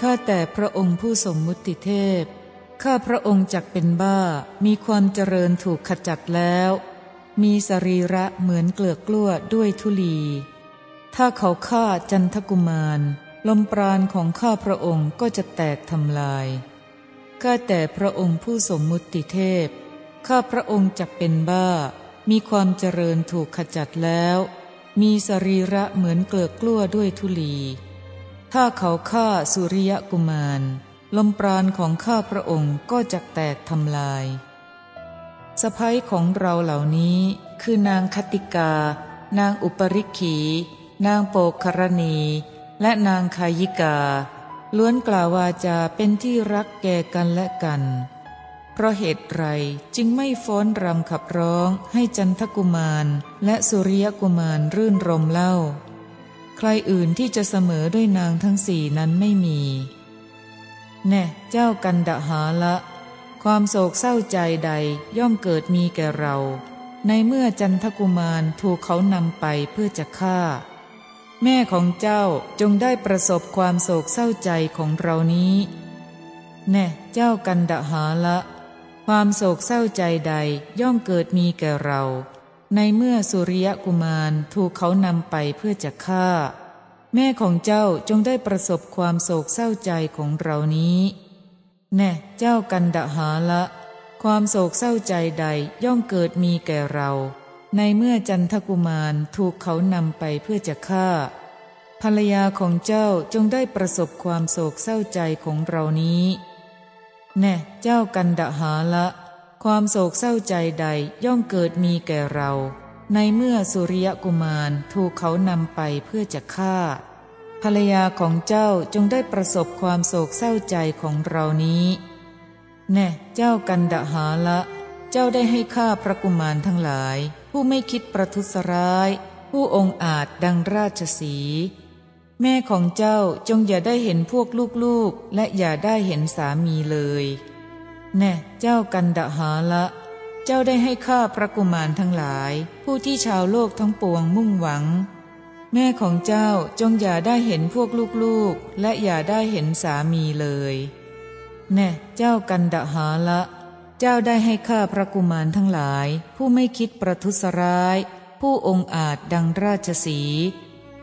ข้าแต่พระองค์ผู้สมมุติเทพ ข้าพระองค์จักเป็นบ้า มีความเจริญถูกขจัดแล้ว มีสรีระเหมือนเกลือกล้วด้วยทุลี ถ้าเขาฆ่าจันทกุมาร ลมปราณของข้าพระองค์ก็จะแตกทำลาย ข้าแต่พระองค์ผู้สมมุติเทพ ข้าพระองค์จักเป็นบ้า มีความเจริญถูกขจัดแล้ว มีสรีระเหมือนเกลือกล้วด้วยทุลี ถ้าเขาฆ่าสุริยกุมาร ลมปราณของข้าพระองค์ก็จะแตกทำลายสะพ้ยของเราเหล่านี้คือนางคติกา นางอุปริขี นางโปกครณี และนางคายิกา ล้วนกล่าววาจาเป็นที่รักแก่กันและกัน เพราะเหตุไรจึงไม่ฟ้อนรำขับร้องให้จันทกุมารและสุริยกุมารรื่นรมเล่า ใครอื่นที่จะเสมอด้วยนางทั้งสี่นั้นไม่มี แน่เจ้ากันดหาละ ความโศกเศร้าใจใดย่อมเกิดมีแก่เรา ในเมื่อจันทกุมารถูกเขานำไปเพื่อจะฆ่า แม่ของเจ้าจงได้ประสบความโศกเศร้าใจของเรานี้ แน่เจ้ากันดหาละ ความโศกเศร้าใจใดย่อมเกิดมีแก่เรา ในเมื่อสุริยกุมารถูกเขานำไปเพื่อจะฆ่า แม่ของเจ้าจงได้ประสบความโศกเศร้าใจของเรานี้ แน่เจ้ากันดหาละ ความโศกเศร้าใจใดย่อมเกิดมีแก่เรา ในเมื่อจันทกุมารถูกเขานำไปเพื่อจะฆ่า ภรรยาของเจ้าจงได้ประสบความโศกเศร้าใจของเรานี้ แน่เจ้ากันดหาละ ความโศกเศร้าใจใดย่อมเกิดมีแก่เรา ในเมื่อสุริยกุมารถูกเขานำไปเพื่อจะฆ่า ภรรยาของเจ้าจงได้ประสบความโศกเศร้าใจของเรานี้ แน่เจ้ากันดหาละ เจ้าได้ให้ฆ่าพระกุมารทั้งหลาย ผู้ไม่คิดประทุษร้าย ผู้องอาจดังราชสีแม่ของเจ้าจงอย่าได้เห็นพวกลูกๆ และอย่าได้เห็นสามีเลย แน่เจ้ากันดหาละ เจ้าได้ให้ข้าพระกุมารทั้งหลาย ผู้ที่ชาวโลกทั้งปวงมุ่งหวัง แม่ของเจ้าจงอย่าได้เห็นพวกลูกๆ และอย่าได้เห็นสามีเลยแน่เจ้ากันดหาละ เจ้าได้ให้ข้าพระกุมารทั้งหลาย ผู้ไม่คิดประทุษร้าย ผู้องอาจดังราชสี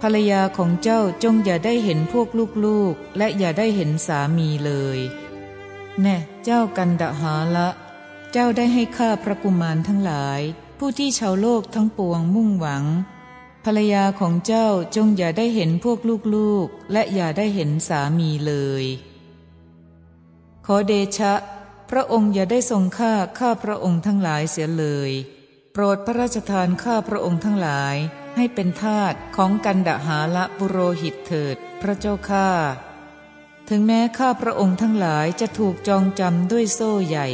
ภรรยาของเจ้าจงอย่าได้เห็นพวกลูกๆ และอย่าได้เห็นสามีเลย แน่เจ้ากันดหาละ เจ้าได้ให้ข้าพระกุมารทั้งหลาย ผู้ที่ชาวโลกทั้งปวงมุ่งหวัง ภรรยาของเจ้าจงอย่าได้เห็นพวกลูกๆ และอย่าได้เห็นสามีเลย ขอเดชะ พระองค์อย่าได้ทรงฆ่าข้าพระองค์ทั้งหลายเสียเลย โปรดพระราชทานข้าพระองค์ทั้งหลายให้เป็นทาสของกันดหาละบุโรหิตเถิด พระเจ้าข้า ถึงแม้ข้าพระองค์ทั้งหลายจะถูกจองจำด้วยโซ่ใหญ่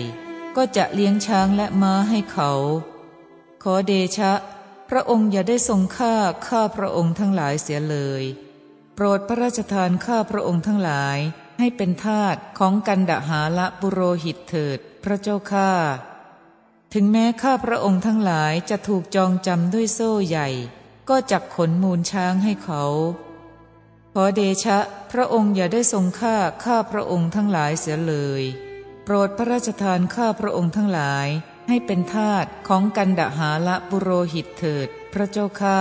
ก็จะเลี้ยงช้างและม้าให้เขา ขอเดชะ พระองค์อย่าได้ทรงฆ่าข้าพระองค์ทั้งหลายเสียเลย โปรดพระราชทานข้าพระองค์ทั้งหลายให้เป็นทาสของกันดหาละบุโรหิตเถิด พระเจ้าข้าถึงแม้ข้าพระองค์ทั้งหลายจะถูกจองจำด้วยโซ่ใหญ่ ก็จักขนมูลช้างให้เขา ขอเดชะ พระองค์อย่าได้ทรงฆ่าข้าพระองค์ทั้งหลายเสียเลย โปรดพระราชทานข้าพระองค์ทั้งหลาย ให้เป็นทาสของกันดหาละบุโรหิตเถิด พระเจ้าข้า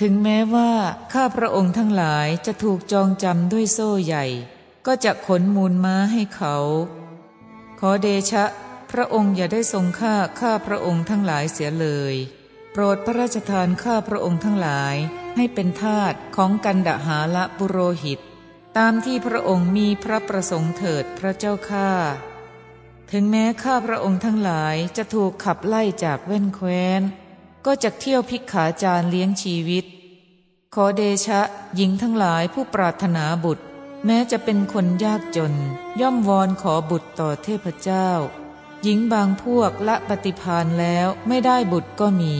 ถึงแม้ว่าข้าพระองค์ทั้งหลายจะถูกจองจำด้วยโซ่ใหญ่ ก็จะขนมูลม้าให้เขา ขอเดชะ พระองค์อย่าได้ทรงฆ่าข้าพระองค์ทั้งหลายเสียเลย โปรดพระราชทานข้าพระองค์ทั้งหลายให้เป็นทาสของกันดหาละบุโรหิต ตามที่พระองค์มีพระประสงค์เถิดพระเจ้าข้าถึงแม้ข้าพระองค์ทั้งหลายจะถูกขับไล่จากเว้นแคว้น ก็จะเที่ยวพิกขาจารเลี้ยงชีวิต ขอเดชะหญิงทั้งหลายผู้ปรารถนาบุตร แม้จะเป็นคนยากจน ย่อมวอนขอบุตรต่อเทพเจ้า หญิงบางพวกละปฏิพานแล้วไม่ได้บุตรก็มี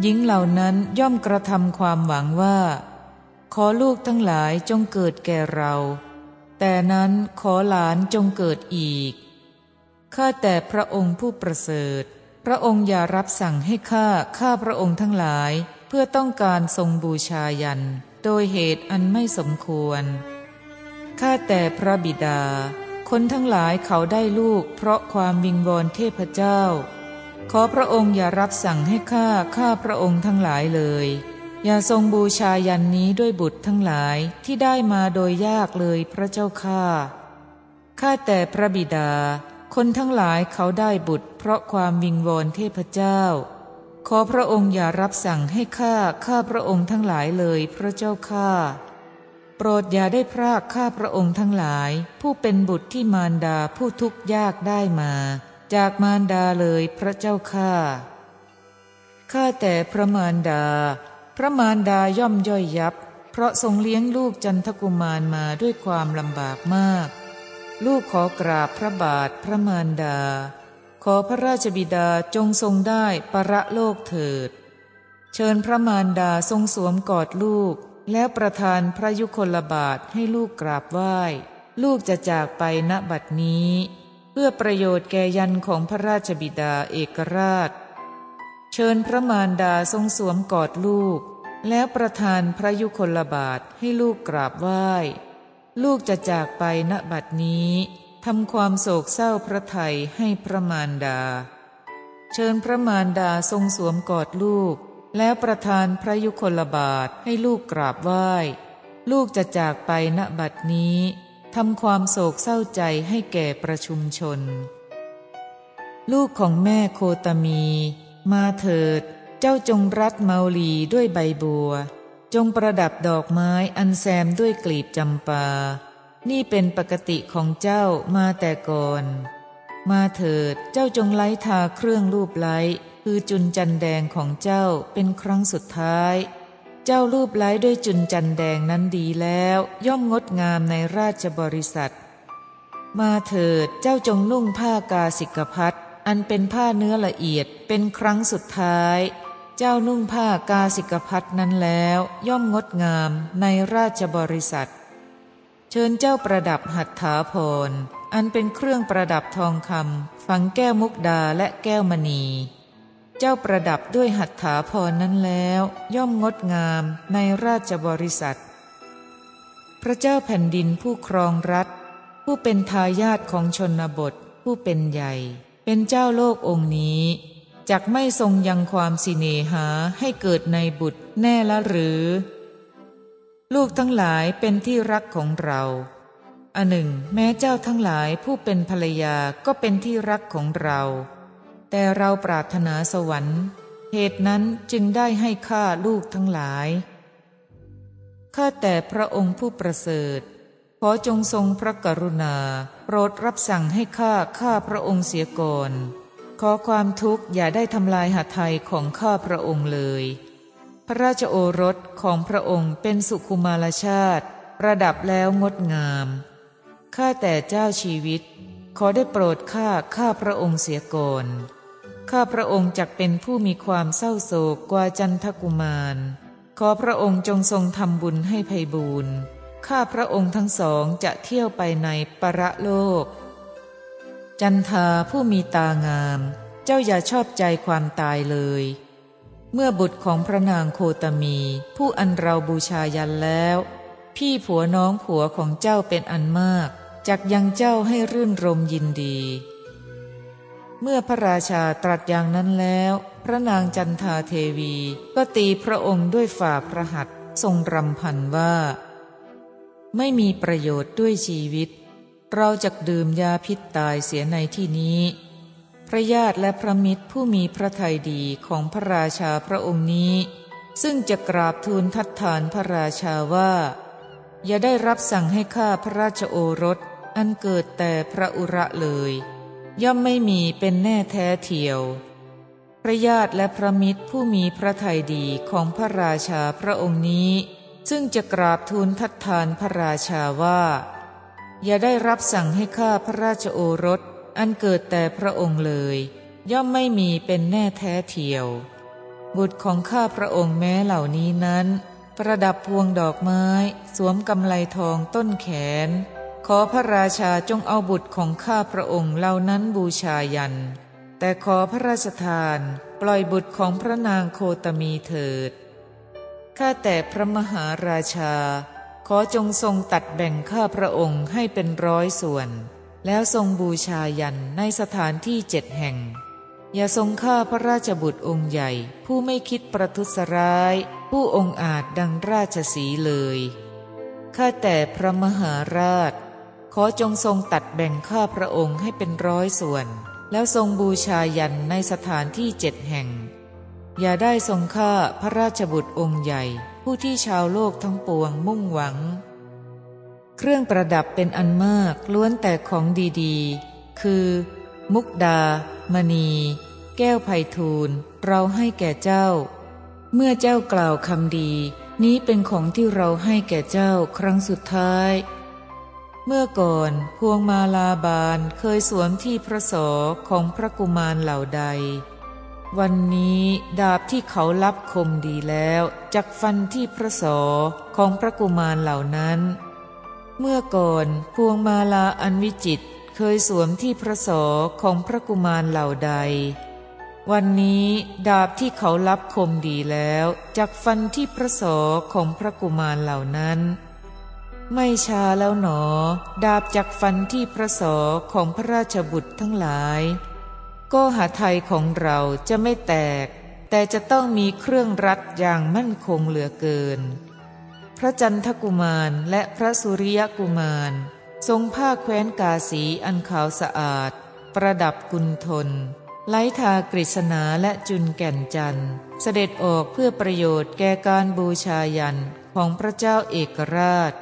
หญิงเหล่านั้นย่อมกระทำความหวังว่า ขอลูกทั้งหลายจงเกิดแก่เรา แต่นั้นขอหลานจงเกิดอีก ข้าแต่พระองค์ผู้ประเสริฐ พระองค์อย่ารับสั่งให้ข้าข้าพระองค์ทั้งหลายเพื่อต้องการทรงบูชายัน โดยเหตุอันไม่สมควรขข้าแต่พระบิดา คนทั้งหลายเขาได้ลูกเพราะความวิงวอนเทพเจ้า ขอพระองค์อย่ารับสั่งให้ข้าข้าพระองค์ทั้งหลายเลย อย่าทรงบูชายันนี้ด้วยบุตรทั้งหลายที่ได้มาโดยยากเลยพระเจ้าข้าข้าแต่พระบิดา คนทั้งหลายเขาได้บุตร เพราะความวิงวอนเทพเจ้า ขอพระองค์อย่ารับสั่งให้ข้าข้าพระองค์ทั้งหลายเลยพระเจ้าข้า โปรดอย่าได้พรากข้าพระองค์ทั้งหลาย ผู้เป็นบุตรที่มารดาผู้ทุกข์ยากได้มา จากมารดาเลยพระเจ้าข้าข้าแต่พระมารดา พระมารดาย่อมย่อยยับ เพราะทรงเลี้ยงลูกจันทกุมารมาด้วยความลำบากมาก ลูกขอกราบพระบาทพระมารดา ขอพระราชบิดาจงทรงได้ประโลกเถิด เชิญพระมารดาทรงสวมกอดลูก แล้วประทานพระยุคลบาทให้ลูกกราบไหว้ ลูกจะจากไปณบัดนี้ เพื่อประโยชน์แก่ยันของพระราชบิดาเอกราช เชิญพระมารดาทรงสวมกอดลูก แล้วประทานพระยุคลบาทให้ลูกกราบไหว้ ลูกจะจากไปณบัดนี้ทำความโศกเศร้าพระไทยให้พระมารดา เชิญพระมารดาทรงสวมกอดลูก แล้วประทานพระยุคลบาทให้ลูกกราบไหว้ ลูกจะจากไปณบัดนี้ทำความโศกเศร้าใจให้แก่ประชุมชน ลูกของแม่โคตมี มาเถิด เจ้าจงรัดเมาลีด้วยใบบัว จงประดับดอกไม้อันแซมด้วยกลีบจำปา นี่เป็นปกติของเจ้ามาแต่ก่อน มาเถิดเจ้าจงไล้ทาเครื่องรูปไล้ คือจุนจันแดงของเจ้าเป็นครั้งสุดท้าย เจ้ารูปไล้ด้วยจุนจันแดงนั้นดีแล้ว ย่อมงดงามในราชบริษัท มาเถิดเจ้าจงนุ่งผ้ากาสิกพัดอันเป็นผ้าเนื้อละเอียดเป็นครั้งสุดท้าย เจ้านุ่งผ้ากาสิกพัดนั้นแล้ว ย่อมงดงามในราชบริษัท เชิญเจ้าประดับหัตถาพรอันเป็นเครื่องประดับทองคำฝังแก้วมุกดาและแก้วมณี เจ้าประดับด้วยหัตถาพรนั้นแล้ว ย่อมงดงามในราชบริษัท พระเจ้าแผ่นดินผู้ครองรัฐ ผู้เป็นทายาทของชนบท ผู้เป็นใหญ่ เป็นเจ้าโลกองค์นี้จักไม่ทรงยังความสิเนหาให้เกิดในบุตรแน่ละหรือ ลูกทั้งหลายเป็นที่รักของเราอันหนึ่ง แม้เจ้าทั้งหลายผู้เป็นภรรยาก็เป็นที่รักของเรา แต่เราปรารถนาสวรรค์ เหตุนั้นจึงได้ให้ข้าลูกทั้งหลาย ข้าแต่พระองค์ผู้ประเสริฐ ขอจงทรงพระกรุณา โปรดรับสั่งให้ข้าข้าพระองค์เสียก่อน ขอความทุกข์อย่าได้ทำลายหัตถยของข้าพระองค์เลย พระราชโอรสของพระองค์เป็นสุขุมารชาติประดับแล้วงดงาม ข้าแต่เจ้าชีวิตขอได้โปรดข้าข้าพระองค์เสียก่อน ข้าพระองค์จักเป็นผู้มีความเศร้าโศกกว่าจันทกุมาร ขอพระองค์จงทรงทำบุญให้ไพบูรณ์ข้าพระองค์ทั้งสองจะเที่ยวไปในประโลก จันทาผู้มีตางาม เจ้าอย่าชอบใจความตายเลย เมื่อบุตรของพระนางโคตมี ผู้อันเราบูชายันแล้ว พี่ผัวน้องผัวของเจ้าเป็นอันมาก จักยังเจ้าให้รื่นรมยินดี เมื่อพระราชาตรัสอย่างนั้นแล้ว พระนางจันทาเทวีก็ตีพระองค์ด้วยฝ่าพระหัตทรงรำพันว่า ไม่มีประโยชน์ด้วยชีวิต เราจะดื่มยาพิษตายเสียในที่นี้ พระญาติและพระมิตรผู้มีพระทัยดีของพระราชาพระองค์นี้ ซึ่งจะกราบทูลทัดทานพระราชาว่า อย่าได้รับสั่งให้ข้าพระราชโอรสอันเกิดแต่พระอุระเลย ย่อมไม่มีเป็นแน่แท้เทียว พระญาติและพระมิตรผู้มีพระทัยดีของพระราชาพระองค์นี้ ซึ่งจะกราบทูลทัดทานพระราชาว่า อย่าได้รับสั่งให้ข้าพระราชโอรสอันเกิดแต่พระองค์เลย ย่อมไม่มีเป็นแน่แท้เทียว บุตรของข้าพระองค์แม้เหล่านี้นั้น ประดับพวงดอกไม้ สวมกำไลทองต้นแขน ขอพระราชาจงเอาบุตรของข้าพระองค์เหล่านั้นบูชายัน แต่ขอพระราชทานปล่อยบุตรของพระนางโคตมีเถิด ข้าแต่พระมหาราชา ขอจงทรงตัดแบ่งข้าพระองค์ให้เป็นร้อยส่วน แล้วทรงบูชายันในสถานที่เจ็ดแห่ง อย่าทรงฆ่าพระราชบุตรองค์ใหญ่ ผู้ไม่คิดประทุษร้าย ผู้องค์อาจดังราชสีเลย ข้าแต่พระมหาราช อจงทรงตัดแบ่งข้าพระองค์ให้เป็นร้อยส่วน แล้วทรงบูชายันในสถานที่เจ็ดแห่ง อย่าได้ทรงฆ่าพระราชบุตรองค์ใหญ่ ผู้ที่ชาวโลกทั้งปวงมุ่งหวัง เครื่องประดับเป็นอันมากล้วนแต่ของดีๆ คือ มุกดา มณี แก้วไพทูลเราให้แก่เจ้า เมื่อเจ้ากล่าวคำดี นี้เป็นของที่เราให้แก่เจ้าครั้งสุดท้าย เมื่อก่อนพวงมาลาบานเคยสวมที่พระศอของพระกุมารเหล่าใด วันนี้ดาบที่เขารับคมดีแล้วจักฟันที่พระศอของพระกุมารเหล่านั้น เมื่อก่อนพวงมาลาอันวิจิตเคยสวมที่พระศอของพระกุมารเหล่าใด วันนี้ดาบที่เขารับคมดีแล้วจักฟันที่พระศอของพระกุมารเหล่านั้น ไม่ช้าแล้วหนอ ดาบจักฟันที่พระศอของพระราชบุตรทั้งหลาย ก็หาไทยของเราจะไม่แตก แต่จะต้องมีเครื่องรัดอย่างมั่นคงเหลือเกิน พระจันทกุมารและพระสุริยกุมาร ทรงผ้าแคว้นกาสีอันขาวสะอาด ประดับกุณทนไล้ทากฤษณาและจุนแก่นจันทร์ เสด็จออกเพื่อประโยชน์แก่การบูชายันของพระเจ้าเอกราช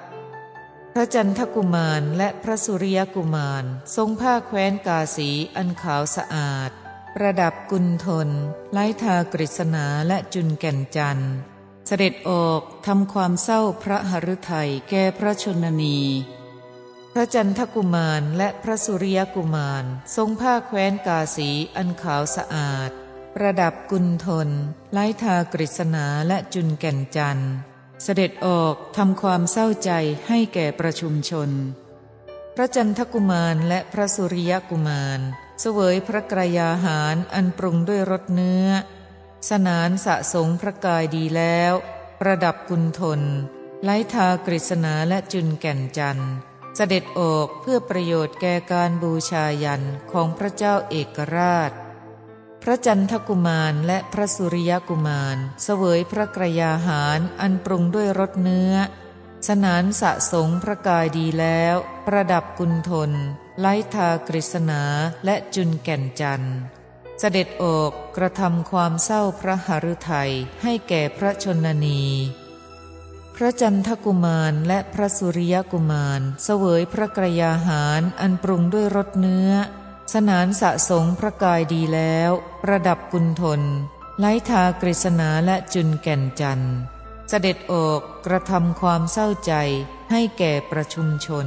ระจันทกุมารและพระสุริยกุมาร ทรงผ้าแคว้นกาสีอันขาวสะอาด ประดับกุณทนไล้ทากฤษณาและจุนแก่นจันทร์ เสด็จออกทำความเศร้าพระหฤทัยแก่พระชนนี พระจันทกุมารและพระสุริยกุมาร ทรงผ้าแคว้นกาสีอันขาวสะอาด ประดับกุณทนไล้ทากฤษณาและจุนแก่นจันทร์ เสด็จออกทำความเศร้าใจให้แก่ประชุมชน พระจันทกุมารและพระสุริยกุมาร เสวยพระกรยาหารอันปรุงด้วยรสเนื้อ สนานสะสงพระกายดีแล้ว ประดับกุณทนไล้ทากฤษณาและจุนแก่นจันทร์ เสด็จออกเพื่อประโยชน์แก่การบูชายันของพระเจ้าเอกราช ระจันทกุมารและพระสุริยกุมาร เสวยพระกรยาหารอันปรุงด้วยรสเนื้อ สนานสะสงพระกายดีแล้ว ประดับกุณทนไล้ทากฤษณาและจุนแก่นจันทร์เสด็จออกกระทำความเศร้าพระหฤทัยให้แก่พระชนนี พระจันทกุมารและพระสุริยกุมาร เสวยพระกรยาหารอันปรุงด้วยรสเนื้อ สนานสะสงพระกายดีแล้ว ประดับกุณทนไล้ทากฤษณาและจุนแก่นจันทร์เสด็จออกกระทำความเศร้าใจให้แก่ประชุมชน